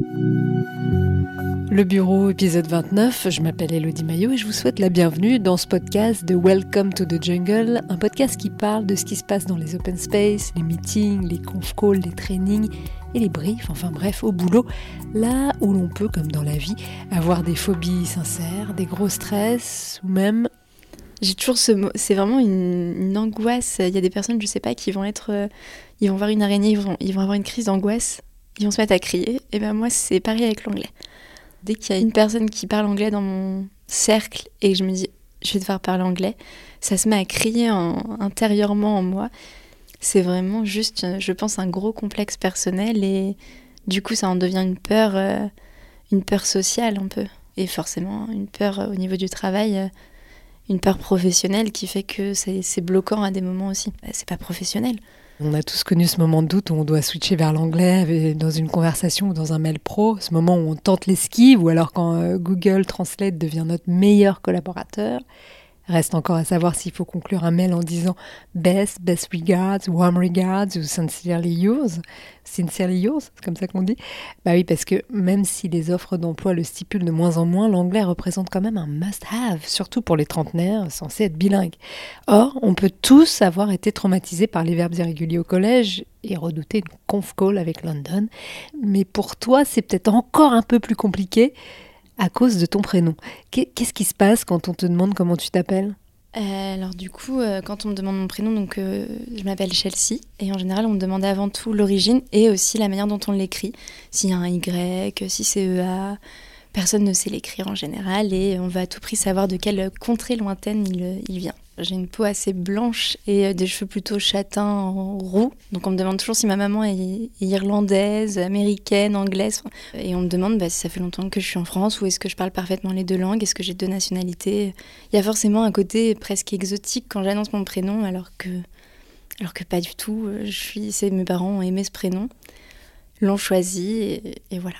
Le bureau, épisode 29, je m'appelle Elodie Maillot et je vous souhaite la bienvenue dans ce podcast de Welcome to the Jungle, un podcast qui parle de ce qui se passe dans les open space, les meetings, les conf calls, les trainings et les briefs, enfin bref, au boulot, là où l'on peut, comme dans la vie, avoir des phobies sincères, des gros stress ou même j'ai toujours ce mot, c'est vraiment une, angoisse. Il y a des personnes, je sais pas, qui vont être, euh, ils vont voir une araignée, ils vont, ils vont avoir une crise d'angoisse, ils vont se mettre à crier. Et ben moi, c'est pareil avec l'anglais. Dès qu'il y a une personne qui parle anglais dans mon cercle et que je me dis, je vais devoir parler anglais, ça se met à crier intérieurement en moi. C'est vraiment juste, je pense, un gros complexe personnel et du coup, ça en devient une peur, euh, une peur sociale un peu. Et forcément, une peur euh, au niveau du travail, euh, une peur professionnelle qui fait que c'est bloquant à des moments aussi. Bah, c'est pas professionnel. On a tous connu ce moment de doute où on doit switcher vers l'anglais dans une conversation ou dans un mail pro, ce moment où on tente l'esquive ou alors quand euh, Google Translate devient notre meilleur collaborateur Reste encore à savoir s'il faut conclure un mail en disant best, best regards, warm regards ou sincerely yours. Sincerely yours, c'est comme ça qu'on dit. Bah oui, parce que même si les offres d'emploi le stipulent de moins en moins, l'anglais représente quand même un must-have, surtout pour les trentenaires censés être bilingues. Or, on peut tous avoir été traumatisés par les verbes irréguliers au collège et redouter une conf call avec London. Mais pour toi, c'est peut-être encore un peu plus compliqué à cause de ton prénom. Qu'est-ce qui se passe quand on te demande comment tu t'appelles? Euh, alors du coup, euh, quand on me demande mon prénom, donc euh, je m'appelle Chelsea et en général on me demande avant tout l'origine et aussi la manière dont on l'écrit. S'il y a un Y, si c'est EA, personne ne sait l'écrire en général et on va à tout prix savoir de quelle contrée lointaine il vient. J'ai une peau assez blanche et euh, des cheveux plutôt châtains roux. Donc on me demande toujours si ma maman est irlandaise, américaine, anglaise. Et on me demande bah, si ça fait longtemps que je suis en France ou est-ce que je parle parfaitement les deux langues, est-ce que j'ai deux nationalités? Il y a forcément un côté presque exotique quand j'annonce mon prénom alors que, alors que pas du tout. Je suis, mes parents ont aimé ce prénom, l'ont choisi et, voilà.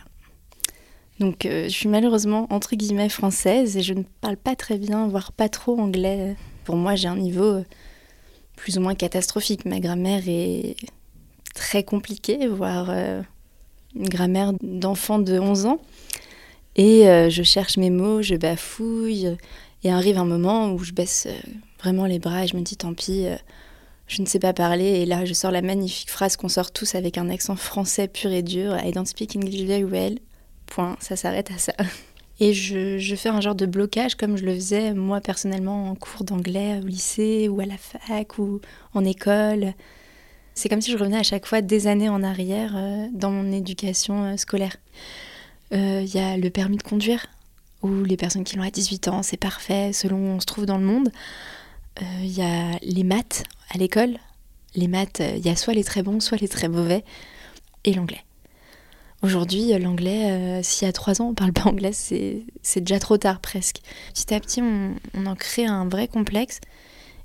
Donc euh, je suis malheureusement entre guillemets française et je ne parle pas très bien, voire pas trop anglais pour moi, j'ai un niveau euh, plus ou moins catastrophique. Ma grammaire est très compliquée, voire euh, une grammaire d'enfant de 11 ans. Et euh, je cherche mes mots, je bafouille. Et arrive un moment où je baisse vraiment les bras et je me dis tant pis, je ne sais pas parler. Et là, je sors la magnifique phrase qu'on sort tous avec un accent français pur et dur I don't speak English very well. Point, ça s'arrête à ça. Et je, fais un genre de blocage comme je le faisais moi personnellement en cours d'anglais au lycée ou à la fac ou en école. C'est comme si je revenais à chaque fois des années en arrière euh, dans mon éducation euh, scolaire. Il euh, y a le permis de conduire, où les personnes qui l'ont à 18 ans, c'est parfait selon où on se trouve dans le monde. Il y a les maths à l'école. Les maths, il y a soit les très bons, soit les très mauvais. Et l'anglais. Aujourd'hui, l'anglais, euh, s'il y a trois ans on parle pas anglais, c'est déjà trop tard presque. Petit à petit, on, en crée un vrai complexe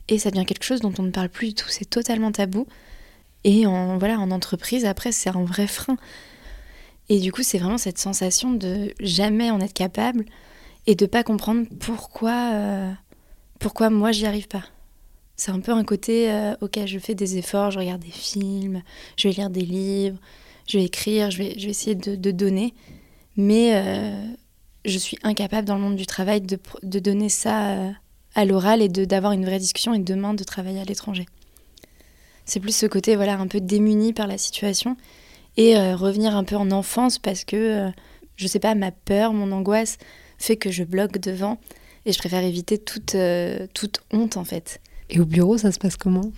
et ça devient quelque chose dont on ne parle plus du tout. C'est totalement tabou. Et en, voilà, en entreprise, après, c'est un vrai frein. Et du coup, c'est vraiment cette sensation de jamais en être capable et de pas comprendre pourquoi, euh, pourquoi moi j'y arrive pas. C'est un peu un côté, euh, ok, je fais des efforts, je regarde des films, je vais lire des livres, je vais écrire, je vais, je vais essayer de, donner, mais euh, je suis incapable dans le monde du travail de, de donner ça euh, à l'oral et d'avoir une vraie discussion et demain de travailler à l'étranger. C'est plus ce côté voilà un peu démuni par la situation et euh, revenir un peu en enfance parce que je sais pas ma peur, mon angoisse fait que je bloque devant et je préfère éviter toute toute honte en fait. Et au bureau, ça se passe comment?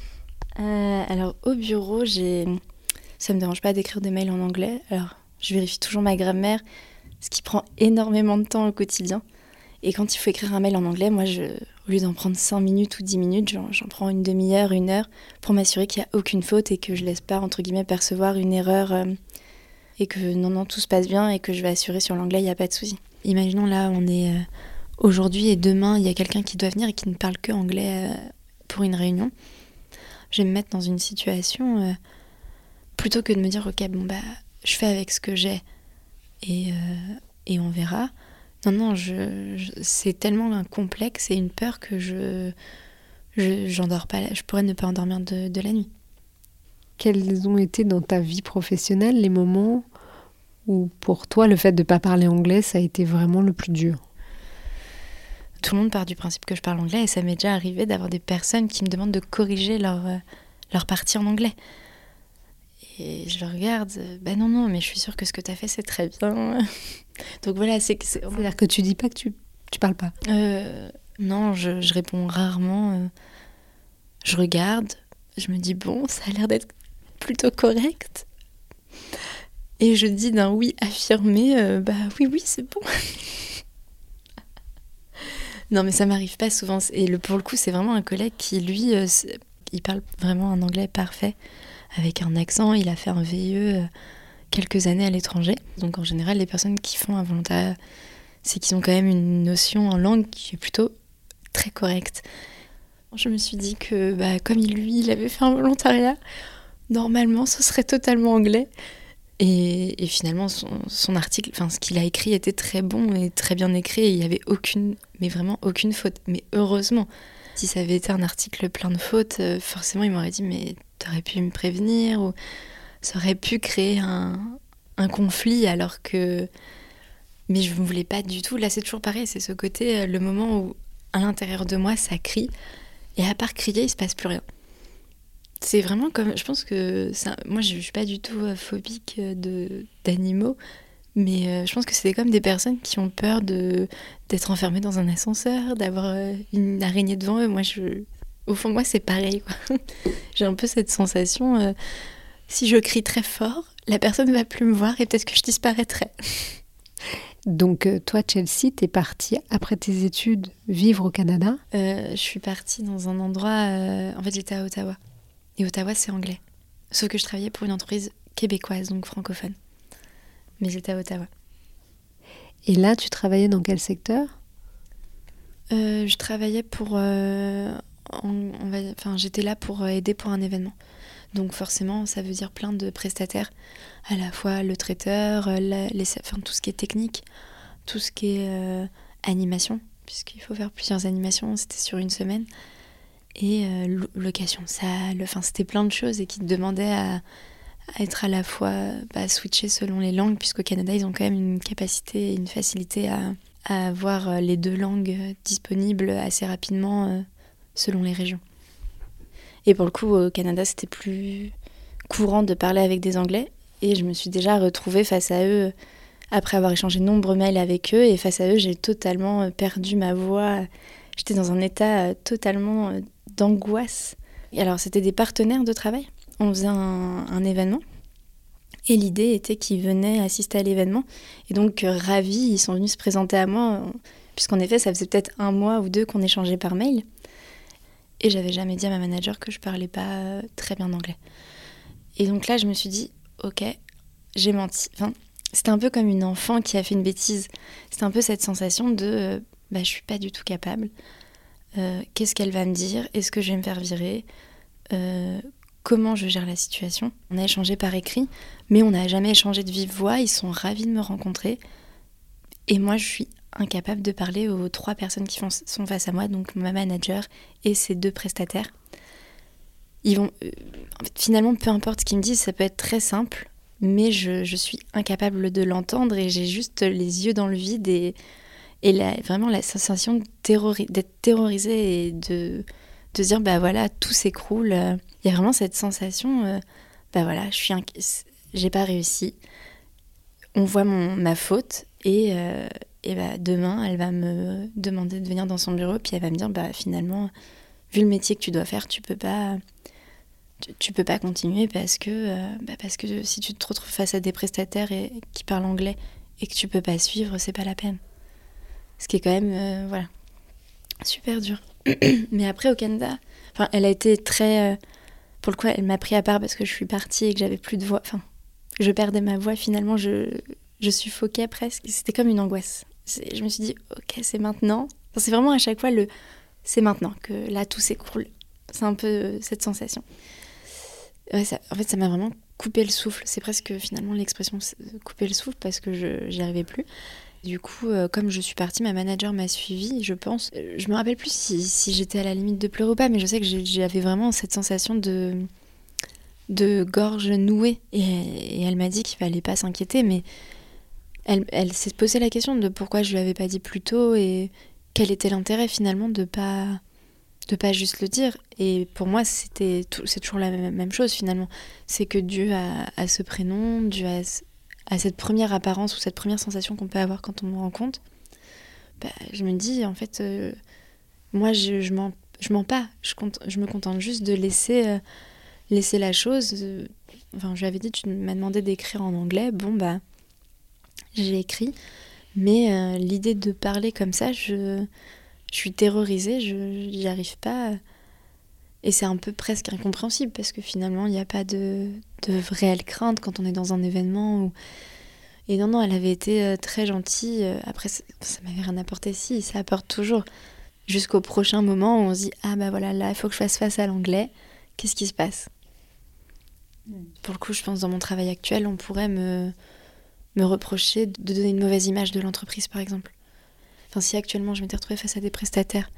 Alors au bureau, j'ai ça me dérange pas d'écrire des mails en anglais. Alors, je vérifie toujours ma grammaire, ce qui prend énormément de temps au quotidien. Et quand il faut écrire un mail en anglais, moi, au lieu d'en prendre 5 minutes ou 10 minutes, j'en prends une demi-heure, une heure, pour m'assurer qu'il n'y a aucune faute et que je laisse pas, entre guillemets, percevoir une erreur euh, et que non, non, tout se passe bien et que je vais assurer sur l'anglais, il n'y a pas de souci. Imaginons là, on est euh, aujourd'hui et demain, il y a quelqu'un qui doit venir et qui ne parle que anglais euh, pour une réunion. Je vais me mettre dans une situation plutôt que de me dire ok bon bah je fais avec ce que j'ai et, euh, et on verra. Non non, je, c'est tellement un complexe et une peur que je j'endors pas. Je pourrais ne pas endormir de, de, la nuit. Quels ont été dans ta vie professionnelle les moments Ou pour toi, le fait de ne pas parler anglais, ça a été vraiment le plus dur? Tout le monde part du principe que je parle anglais et ça m'est déjà arrivé d'avoir des personnes qui me demandent de corriger leur, euh, leur partie en anglais. Et je le regarde, ben non, non, mais je suis sûre que ce que tu as fait, c'est très bien. Donc voilà, c'est que c'est. à dire que tu dis pas que tu, tu parles pas? Euh, Non, je, je, réponds rarement. Euh, je regarde, je me dis, bon, ça a l'air d'être plutôt correct. Et je dis d'un oui affirmé, euh, bah oui, oui, c'est bon. non, mais ça m'arrive pas souvent. Et le, pour le coup, c'est vraiment un collègue qui, lui, il parle vraiment un anglais parfait avec un accent. Il a fait un VIE euh, quelques années à l'étranger. Donc en général, les personnes qui font un volontariat, c'est qu'ils ont quand même une notion en langue qui est plutôt très correcte. Je me suis dit que bah, comme lui, il avait fait un volontariat, normalement, ce serait totalement anglais. Et, finalement, son, article, enfin ce qu'il a écrit était très bon et très bien écrit. Et il n'y avait aucune, mais vraiment aucune faute. Mais heureusement, si ça avait été un article plein de fautes, euh, forcément, il m'aurait dit mais t'aurais pu me prévenir ou ça aurait pu créer un, conflit alors que mais je ne voulais pas du tout. Là c'est toujours pareil c'est ce côté euh, le moment où à l'intérieur de moi ça crie et à part crier il se passe plus rien. C'est vraiment comme je pense que ça, moi je, ne suis pas du tout euh, phobique euh, de d'animaux mais je pense que c'est comme des personnes qui ont peur de d'être enfermées dans un ascenseur d'avoir une araignée devant eux. Moi je au fond, moi, c'est pareil. J'ai un peu cette sensation, euh, si je crie très fort, la personne ne va plus me voir et peut-être que je disparaîtrai. Donc, euh, toi, Chelsea, t'es partie après tes études vivre au Canada? Euh, Je suis partie dans un endroit. en fait, j'étais à Ottawa. Et Ottawa, c'est anglais. Sauf que je travaillais pour une entreprise québécoise, donc francophone. Mais j'étais à Ottawa. Et là, tu travaillais dans quel secteur? Je travaillais pour enfin, j'étais là pour euh, aider pour un événement. Donc forcément, ça veut dire plein de prestataires, à la fois le traiteur, euh, les, enfin, tout ce qui est technique, tout ce qui est euh, animation, puisqu'il faut faire plusieurs animations, c'était sur une semaine, et location de salle, enfin c'était plein de choses et qui demandaient à, être à la fois bah, switcher selon les langues, puisqu'au Canada, ils ont quand même une capacité et une facilité à, à avoir les deux langues disponibles assez rapidement selon les régions. Et pour le coup, au Canada, c'était plus courant de parler avec des Anglais. Et je me suis déjà retrouvée face à eux après avoir échangé de nombreux mails avec eux. Et face à eux, j'ai totalement euh, perdu ma voix. J'étais dans un état euh, totalement euh, d'angoisse. Et alors, c'était des partenaires de travail. On faisait un, événement. Et l'idée était qu'ils venaient assister à l'événement. Et donc, ravis, ils sont venus se présenter à moi, puisqu'en effet, ça faisait peut-être un mois ou deux qu'on échangeait par mail. Et j'avais jamais dit à ma manager que je parlais pas euh, très bien anglais. Et donc là, je me suis dit, ok, j'ai menti. Enfin, c'était un peu comme une enfant qui a fait une bêtise. C'était un peu cette sensation de, euh, bah, je suis pas du tout capable. Euh, qu'est-ce qu'elle va me dire? Est-ce que je vais me faire virer? Comment je gère la situation? On a échangé par écrit, mais on n'a jamais échangé de vive voix. Ils sont ravis de me rencontrer. Et moi, je suis incapable de parler aux trois personnes qui sont face à moi, donc ma manager et ses deux prestataires. Ils vont, euh, finalement, peu importe ce qu'ils me disent, ça peut être très simple, mais je, suis incapable de l'entendre et j'ai juste les yeux dans le vide et, et vraiment la sensation d'être terrorisée et de, de dire, bah voilà, tout s'écroule. Il y a vraiment cette sensation, euh, bah voilà, je suis j'ai pas réussi. On voit mon, ma faute et, euh, et bah, demain, elle va me demander de venir dans son bureau, puis elle va me dire, bah, finalement, vu le métier que tu dois faire, tu peux pas, tu, peux pas continuer parce que, euh, bah, parce que si tu te retrouves face à des prestataires et, qui parlent anglais et que tu peux pas suivre, c'est pas la peine. Ce qui est quand même, euh, voilà, super dur. Mais après, au Canada, enfin, elle a été très, euh, pour le coup, elle m'a pris à part parce que je suis partie et que j'avais plus de voix, enfin, je perdais ma voix. Finalement, je, je suffoquais presque. C'était comme une angoisse je me suis dit, ok, c'est maintenant. c'est vraiment à chaque fois le c'est maintenant que là tout s'écroule. C'est un peu cette sensation. en fait, ça m'a vraiment coupé le souffle. C'est presque finalement l'expression couper le souffle parce que j'y arrivais plus. Du coup, euh, comme je suis partie, ma manager m'a suivie, je pense. Je me rappelle plus si, j'étais à la limite de pleurer ou pas, mais je sais que j'avais vraiment cette sensation de gorge nouée. Et, elle m'a dit qu'il fallait pas s'inquiéter, mais elle, s'est posé la question de pourquoi je lui avais pas dit plus tôt et quel était l'intérêt finalement de pas de pas juste le dire. Et pour moi, c'était c'est toujours la même, chose finalement. C'est que dû à, ce prénom, dû à, à, cette première apparence ou cette première sensation qu'on peut avoir quand on me rencontre, bah, je me dis en fait, euh, moi je, je mens, je mens pas. Je, me contente juste de laisser, euh, laisser la chose. Enfin, je lui avais dit, tu m'as demandé d'écrire en anglais. Bon, bah, j'ai écrit. Mais l'idée de parler comme ça, je je suis terrorisée, je n'y arrive pas. Et c'est un peu presque incompréhensible parce que finalement, il n'y a pas de, de réelle crainte quand on est dans un événement. Et non, non, elle avait été euh, très gentille. Après, ça, m'avait rien apporté. Si, ça apporte toujours. Jusqu'au prochain moment où on se dit Ah bah voilà, là, il faut que je fasse face à l'anglais. Qu'est-ce qui se passe? Hmm. Pour le coup, je pense dans mon travail actuel, on pourrait me, me reprocher de donner une mauvaise image de l'entreprise, par exemple. Enfin, si actuellement je m'étais retrouvée face à des prestataires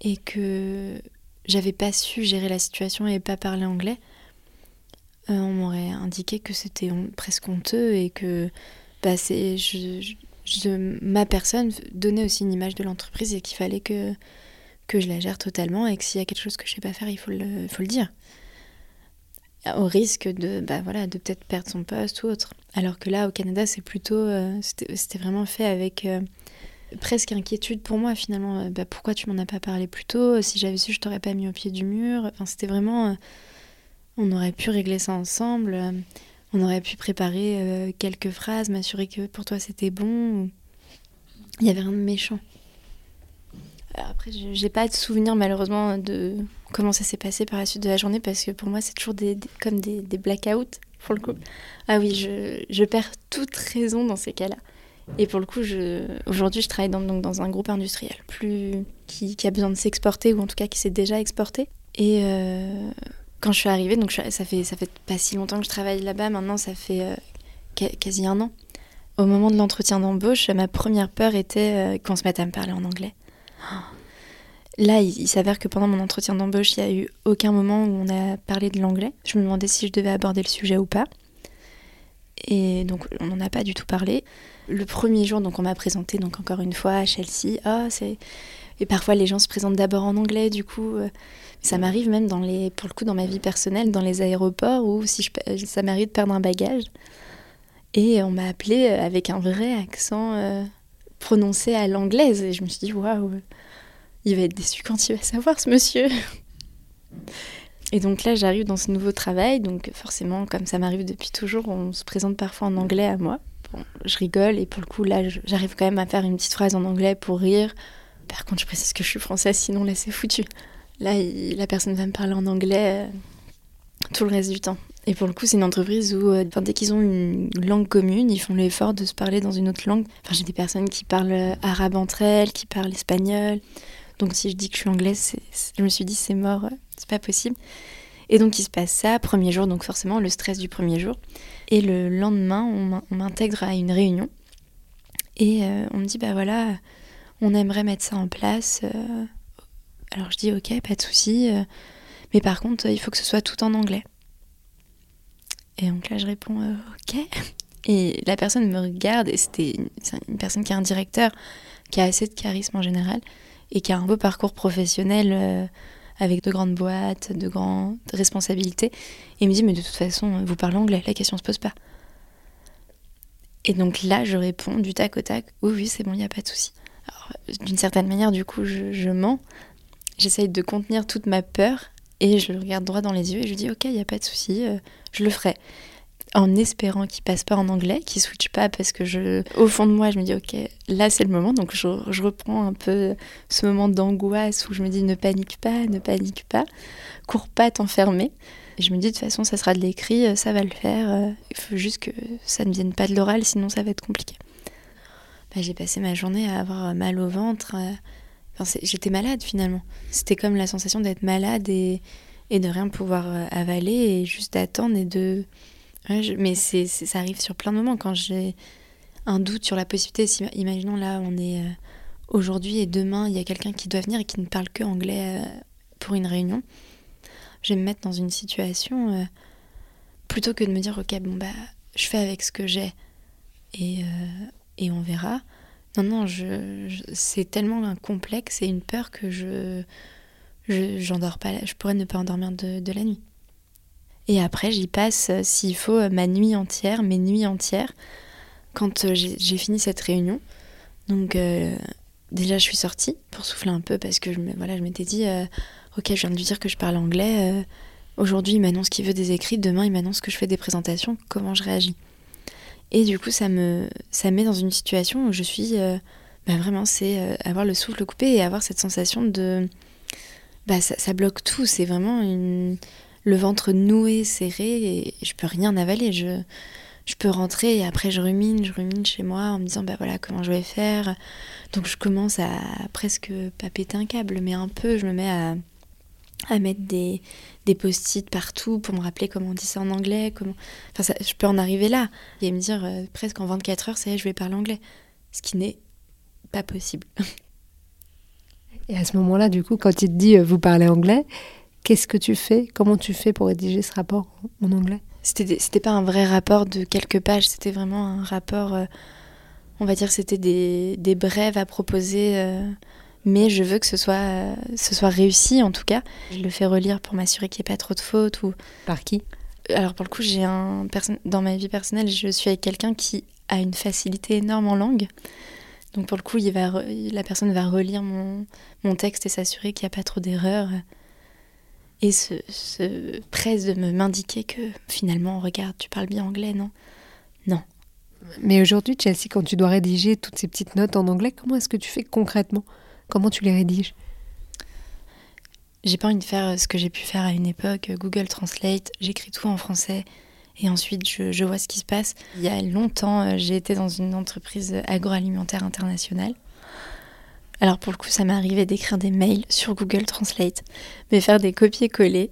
et que j'avais pas su gérer la situation et pas parler anglais, euh, on m'aurait indiqué que c'était presque honteux et que bah, ma personne donnait aussi une image de l'entreprise et qu'il fallait que, que je la gère totalement et que s'il y a quelque chose que je sais pas faire, il faut le, faut le dire. Au risque de, bah, voilà, de peut-être perdre son poste ou autre. Alors que là, au Canada, c'est plutôt. Euh, c'était vraiment fait avec. Euh, presque inquiétude pour moi finalement. Euh, bah, pourquoi tu m'en as pas parlé plus tôt? Si j'avais su, je t'aurais pas mis au pied du mur. Enfin, c'était vraiment. On aurait pu régler ça ensemble. On aurait pu préparer quelques phrases, m'assurer que pour toi c'était bon. Il y avait rien de méchant. Après, j'ai pas de souvenir malheureusement de comment ça s'est passé par la suite de la journée parce que pour moi c'est toujours des, comme des, des blackouts pour le coup. Ah oui, je, je perds toute raison dans ces cas-là. Et pour le coup, aujourd'hui, je travaille dans, donc dans un groupe industriel plus, qui, a besoin de s'exporter, ou en tout cas qui s'est déjà exporté. Et euh, quand je suis arrivée, donc ça, fait, ça fait pas si longtemps que je travaille là-bas, maintenant ça fait euh, quasi un an. Au moment de l'entretien d'embauche, ma première peur était euh, qu'on se mette à me parler en anglais. Là, il, s'avère que pendant mon entretien d'embauche, il n'y a eu aucun moment où on a parlé de l'anglais. Je me demandais si je devais aborder le sujet ou pas. Et donc, on n'en a pas du tout parlé le premier jour, donc on m'a présenté donc encore une fois à Chelsea. Ah, c'est et parfois les gens se présentent d'abord en anglais, du coup. Euh, ça m'arrive même dans les, pour le coup, dans ma vie personnelle, dans les aéroports où si ça m'arrive de perdre un bagage. Et on m'a appelé avec un vrai accent euh, prononcé à l'anglaise. Et je me suis dit, waouh, il va être déçu quand il va savoir ce monsieur. Et donc là, j'arrive dans ce nouveau travail. Donc forcément, comme ça m'arrive depuis toujours, on se présente parfois en anglais à moi je rigole et pour le coup, là, j'arrive quand même à faire une petite phrase en anglais pour rire. Par contre, je précise que je suis française, sinon là, c'est foutu. Là, la personne va me parler en anglais euh, tout le reste du temps. Et pour le coup, c'est une entreprise où, euh, dès qu'ils ont une langue commune, ils font l'effort de se parler dans une autre langue. Enfin, j'ai des personnes qui parlent euh, arabe entre elles, qui parlent espagnol. Donc, si je dis que je suis anglaise, je me suis dit, c'est mort, c'est pas possible. Et donc, il se passe ça, premier jour, donc forcément, le stress du premier jour. Et le lendemain, on m'intègre à une réunion. Et euh, on me dit, bah voilà, on aimerait mettre ça en place. Euh. alors je dis, ok, pas de souci. Euh. mais par contre, il faut que ce soit tout en anglais. Et donc là, je réponds, ok. Et la personne me regarde, et c'était une, personne qui a un directeur, qui a assez de charisme en général, et qui a un beau parcours professionnel avec de grandes boîtes, de grandes responsabilités. Et il me dit, mais de toute façon, vous parlez anglais, la question ne se pose pas. Et donc là, je réponds du tac au tac, oui, oui, c'est bon, il n'y a pas de souci. D'une certaine manière, du coup, je, mens. J'essaye de contenir toute ma peur et je le regarde droit dans les yeux et je dis, ok, il n'y a pas de souci, euh, je le ferai en espérant qu'il passe pas en anglais, qu'il switch pas parce que je, au fond de moi, je me dis ok, là c'est le moment, donc je, reprends un peu ce moment d'angoisse où je me dis ne panique pas, ne panique pas, cours pas t'enfermer. Je me dis de toute façon ça sera de l'écrit, ça va le faire. Euh, il faut juste que ça ne vienne pas de l'oral, sinon ça va être compliqué. Bah, j'ai passé ma journée à avoir mal au ventre. J'étais malade finalement. C'était comme la sensation d'être malade et, de rien pouvoir euh, avaler et juste d'attendre et de mais ça arrive sur plein de moments quand j'ai un doute sur la possibilité. Si, imaginons là, on est euh, aujourd'hui et demain, il y a quelqu'un qui doit venir et qui ne parle que anglais euh, pour une réunion. Je vais me mettre dans une situation. Plutôt que de me dire, ok, bon, bah, je fais avec ce que j'ai et on verra. Non, non, je, c'est tellement un complexe et une peur que je, j'endors pas, je pourrais ne pas endormir de, de la nuit. Et après, j'y passe, euh, s'il faut, euh, ma nuit entière, mes nuits entières, quand euh, j'ai fini cette réunion. Donc, déjà, je suis sortie pour souffler un peu parce que je, voilà, je m'étais dit, ok, je viens de lui dire que je parle anglais. Aujourd'hui, il m'annonce qu'il veut des écrits. Demain, il m'annonce que je fais des présentations. Comment je réagis? Et du coup, ça me, ça met dans une situation où je suis, bah, vraiment, c'est avoir le souffle coupé et avoir cette sensation de, bah, ça, bloque tout. C'est vraiment le ventre noué, serré, et je peux rien avaler. Je, je peux rentrer et après je rumine, je rumine chez moi en me disant bah voilà comment je vais faire. Donc je commence à presque pas péter un câble, mais un peu, je me mets à, à mettre des, des post-it partout pour me rappeler comment on dit ça en anglais. Comment... Enfin, je peux en arriver là et me dire euh, presque en 24 heures, ça y est, je vais parler anglais. Ce qui n'est pas possible. Et à ce moment-là, du coup, quand il te dit euh, vous parlez anglais, Qu'est-ce que tu fais? Comment tu fais pour rédiger ce rapport en anglais? C'était c'était pas un vrai rapport de quelques pages, c'était vraiment un rapport, euh, on va dire, c'était des, des, brèves à proposer, mais je veux que ce soit, euh, ce soit réussi en tout cas. Je le fais relire pour m'assurer qu'il n'y ait pas trop de fautes. Ou... Par qui? Alors pour le coup, j'ai un dans ma vie personnelle, je suis avec quelqu'un qui a une facilité énorme en langue. Donc pour le coup, il va la personne va relire mon, mon texte et s'assurer qu'il n'y a pas trop d'erreurs et se, presse de me m'indiquer que finalement, regarde, tu parles bien anglais, non? Non. Mais aujourd'hui, Chelsea, quand tu dois rédiger toutes ces petites notes en anglais, comment est-ce que tu fais concrètement? Comment tu les rédiges? J'ai pas envie de faire ce que j'ai pu faire à une époque, Google Translate, j'écris tout en français et ensuite je, vois ce qui se passe. Il y a longtemps, euh, j'ai été dans une entreprise agroalimentaire internationale alors pour le coup, ça m'est arrivé d'écrire des mails sur Google Translate, mais faire des copier-coller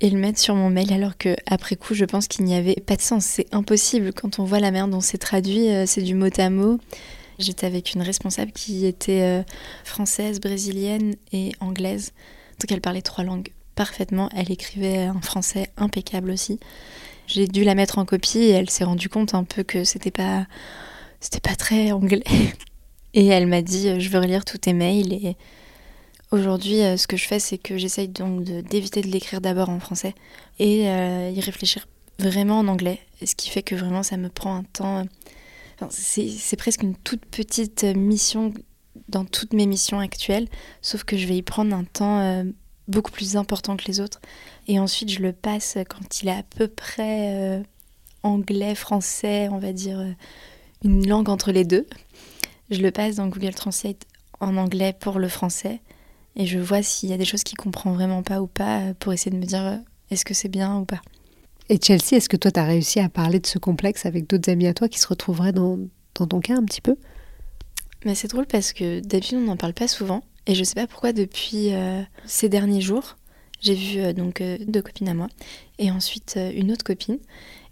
et le mettre sur mon mail alors que après coup, je pense qu'il n'y avait pas de sens. C'est impossible quand on voit la manière dont c'est traduit, euh, c'est du mot à mot. J'étais avec une responsable qui était euh, française, brésilienne et anglaise. Donc elle parlait trois langues parfaitement. Elle écrivait un français impeccable aussi. J'ai dû la mettre en copie et elle s'est rendue compte un peu que c'était pas c'était pas très anglais. Et elle m'a dit euh, Je veux relire tous tes mails. Et aujourd'hui, euh, ce que je fais, c'est que j'essaye donc d'éviter de, l'écrire d'abord en français et y réfléchir vraiment en anglais. Ce qui fait que vraiment, ça me prend un temps. C'est presque une toute petite mission dans toutes mes missions actuelles, sauf que je vais y prendre un temps beaucoup plus important que les autres. Et ensuite, je le passe quand il est à peu près anglais, français, on va dire une langue entre les deux. Je le passe dans Google Translate en anglais pour le français et je vois s'il y a des choses qu'il comprend vraiment pas ou pas euh, pour essayer de me dire euh, est-ce que c'est bien ou pas. Et Chelsea, est-ce que toi tu as réussi à parler de ce complexe avec d'autres amis à toi qui se retrouveraient dans, ton cas un petit peu? Mais c'est drôle parce que d'habitude on n'en parle pas souvent. Et je sais pas pourquoi depuis euh, ces derniers jours j'ai vu donc deux copines à moi et ensuite une autre copine.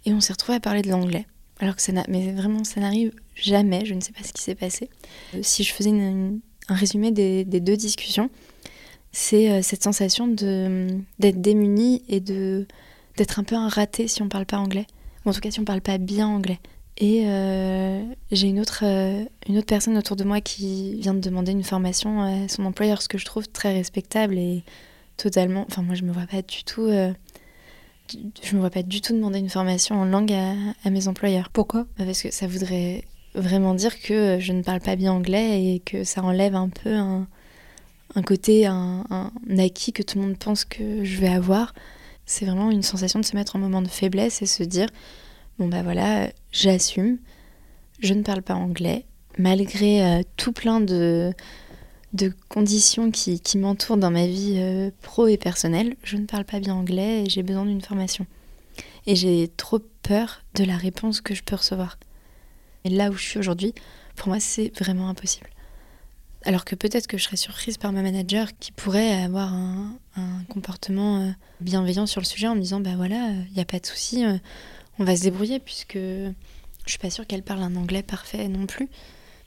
Et on s'est retrouvés à parler de l'anglais. Alors que ça mais vraiment ça n'arrive jamais, je ne sais pas ce qui s'est passé. Euh, si je faisais un résumé des, deux discussions, c'est euh, cette sensation d'être démuni et de d'être un peu un raté si on parle pas anglais. Ou en tout cas si on parle pas bien anglais. Et euh, j'ai une autre, une autre personne autour de moi qui vient de demander une formation à son employeur, ce que je trouve très respectable et totalement. Enfin, moi, je me vois pas du tout. je me vois pas du tout demander une formation en langue à, à mes employeurs. Pourquoi? Bah, Parce que ça voudrait vraiment dire que je ne parle pas bien anglais et que ça enlève un peu un, côté, un, acquis que tout le monde pense que je vais avoir. C'est vraiment une sensation de se mettre en moment de faiblesse et se dire bon bah voilà, j'assume, je ne parle pas anglais, malgré euh, tout plein de, de conditions qui, qui m'entourent dans ma vie euh, pro et personnelle, je ne parle pas bien anglais et j'ai besoin d'une formation. Et j'ai trop peur de la réponse que je peux recevoir. Et là où je suis aujourd'hui, pour moi, c'est vraiment impossible. Alors que peut-être que je serais surprise par ma manager qui pourrait avoir un, comportement euh, bienveillant sur le sujet en me disant bah voilà, il n'y a pas de souci, euh, on va se débrouiller puisque je suis pas sûre qu'elle parle un anglais parfait non plus.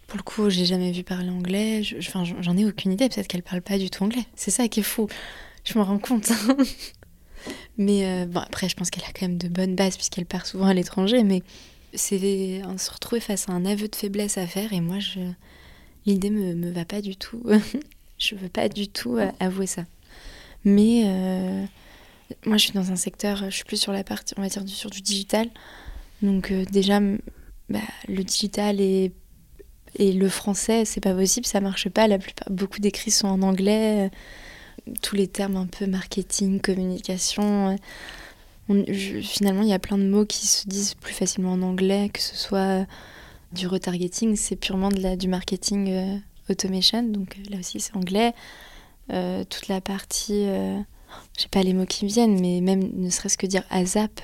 Pour le coup, j'ai jamais vu parler anglais, j'en ai aucune idée, peut-être qu'elle parle pas du tout anglais. C'est ça qui est fou. Je me rends compte. Mais bon, après, je pense qu'elle a quand même de bonnes bases puisqu'elle part souvent à l'étranger. Mais c'est se retrouver face à un aveu de faiblesse à faire. Et moi, je... l'idée me, me va pas du tout. je veux pas du tout avouer ça. Mais moi, je suis dans un secteur, je suis plus sur la partie, on va dire, sur du digital. Donc, déjà, bah, le digital et, le français, c'est pas possible, ça marche pas. La plupart, beaucoup d'écrits sont en anglais. Tous les termes un peu marketing, communication. finalement, il y a plein de mots qui se disent plus facilement en anglais, que ce soit du retargeting, c'est purement de la, du marketing euh, automation, donc euh, là aussi c'est anglais. Euh, toute la partie, je j'ai pas les mots qui me viennent, mais même ne serait-ce que dire ASAP,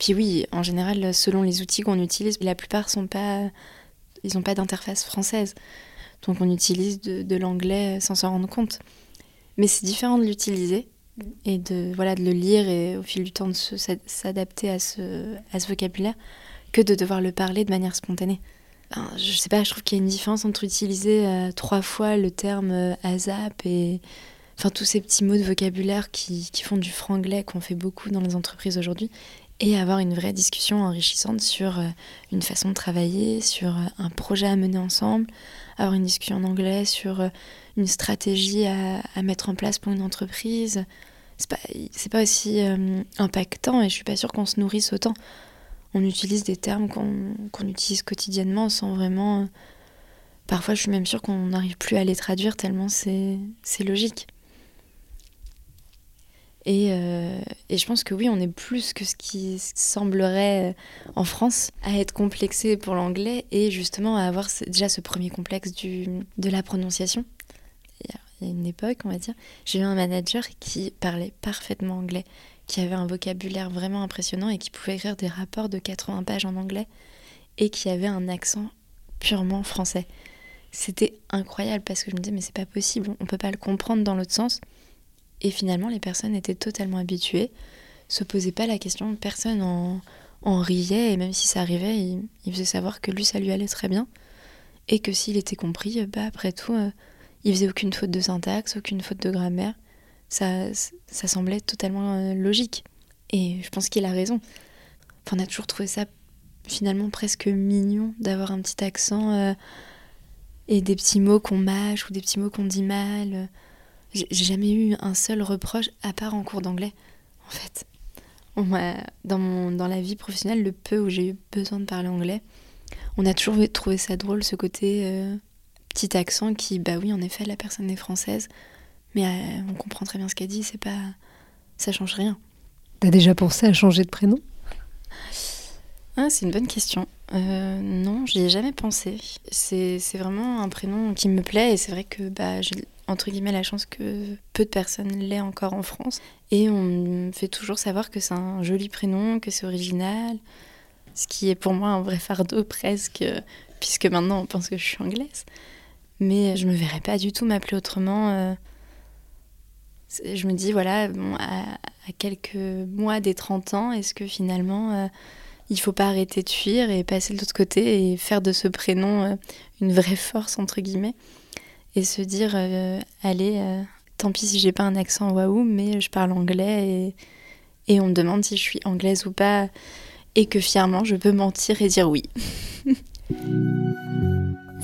puis oui, en général, selon les outils qu'on utilise, la plupart sont pas, ils n'ont pas d'interface française. Donc on utilise de, l'anglais sans s'en rendre compte. Mais c'est différent de l'utiliser et de, voilà, de le lire et au fil du temps de s'adapter à ce, à ce vocabulaire que de devoir le parler de manière spontanée. Je sais pas, je trouve qu'il y a une différence entre utiliser euh, trois fois le terme euh, ASAP et enfin tous ces petits mots de vocabulaire qui, qui font du franglais qu'on fait beaucoup dans les entreprises aujourd'hui et avoir une vraie discussion enrichissante sur euh, une façon de travailler, sur un projet à mener ensemble, avoir une discussion en anglais sur une stratégie à, mettre en place pour une entreprise. C'est pas, pas aussi impactant et je suis pas sûre qu'on se nourrisse autant. On utilise des termes qu'on utilise quotidiennement sans vraiment. Parfois, je suis même sûre qu'on n'arrive plus à les traduire tellement c'est logique. Euh, et, je pense que oui, on est plus que ce qui semblerait euh, en France à être complexé pour l'anglais et justement à avoir déjà ce premier complexe du, de la prononciation. Il y a une époque, on va dire, j'ai eu un manager qui parlait parfaitement anglais, qui avait un vocabulaire vraiment impressionnant et qui pouvait écrire des rapports de 80 pages en anglais et qui avait un accent purement français. C'était incroyable parce que je me disais mais c'est pas possible, on peut pas le comprendre dans l'autre sens. Et finalement, les personnes étaient totalement habituées, se posaient pas la question, personne en, riait, et même si ça arrivait, il, faisait savoir que lui, ça lui allait très bien, et que s'il était compris, bah, après tout, euh, il faisait aucune faute de syntaxe, aucune faute de grammaire. Ça, ça semblait totalement euh, logique. Et je pense qu'il a raison. Enfin, on a toujours trouvé ça finalement presque mignon d'avoir un petit accent euh, et des petits mots qu'on mâche ou des petits mots qu'on dit mal. J'ai jamais eu un seul reproche à part en cours d'anglais, en fait. dans, dans la vie professionnelle, le peu où j'ai eu besoin de parler anglais, on a toujours trouvé ça drôle, ce côté euh, petit accent qui, bah oui, en effet, la personne est française, mais euh, on comprend très bien ce qu'elle dit, c'est pas. ça change rien. T'as déjà pensé à changer de prénom? Ah, c'est une bonne question. Euh, non, j'y ai jamais pensé. C'est vraiment un prénom qui me plaît et c'est vrai que bah, j'ai entre guillemets la chance que peu de personnes l'aient encore en France. Et on me fait toujours savoir que c'est un joli prénom, que c'est original, ce qui est pour moi un vrai fardeau presque, puisque maintenant on pense que je suis anglaise. Mais je me verrais pas du tout m'appeler autrement. Je me dis, voilà, à, quelques mois des 30 ans, est-ce que finalement euh, il faut pas arrêter de fuir et passer de l'autre côté et faire de ce prénom euh, une vraie force, entre guillemets et se dire euh, allez, euh, tant pis si j'ai pas un accent waouh, mais je parle anglais et, et on me demande si je suis anglaise ou pas et que fièrement je peux mentir et dire oui.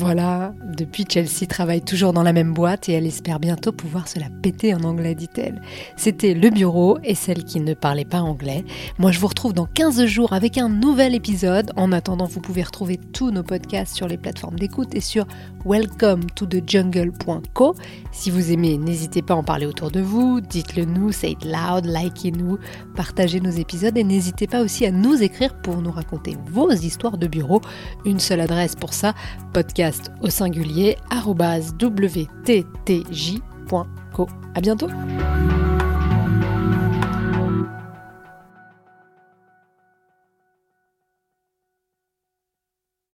Voilà, depuis Chelsea travaille toujours dans la même boîte et elle espère bientôt pouvoir se la péter en anglais, dit-elle. C'était le bureau et celle qui ne parlait pas anglais. Moi, je vous retrouve dans 15 jours avec un nouvel épisode. En attendant, vous pouvez retrouver tous nos podcasts sur les plateformes d'écoute et sur welcome to the jungle.co. Si vous aimez, n'hésitez pas à en parler autour de vous, dites-le nous, say it loud, likez-nous, partagez nos épisodes et n'hésitez pas aussi à nous écrire pour nous raconter vos histoires de bureau. Une seule adresse pour ça, au singulier wttj.co. À bientôt!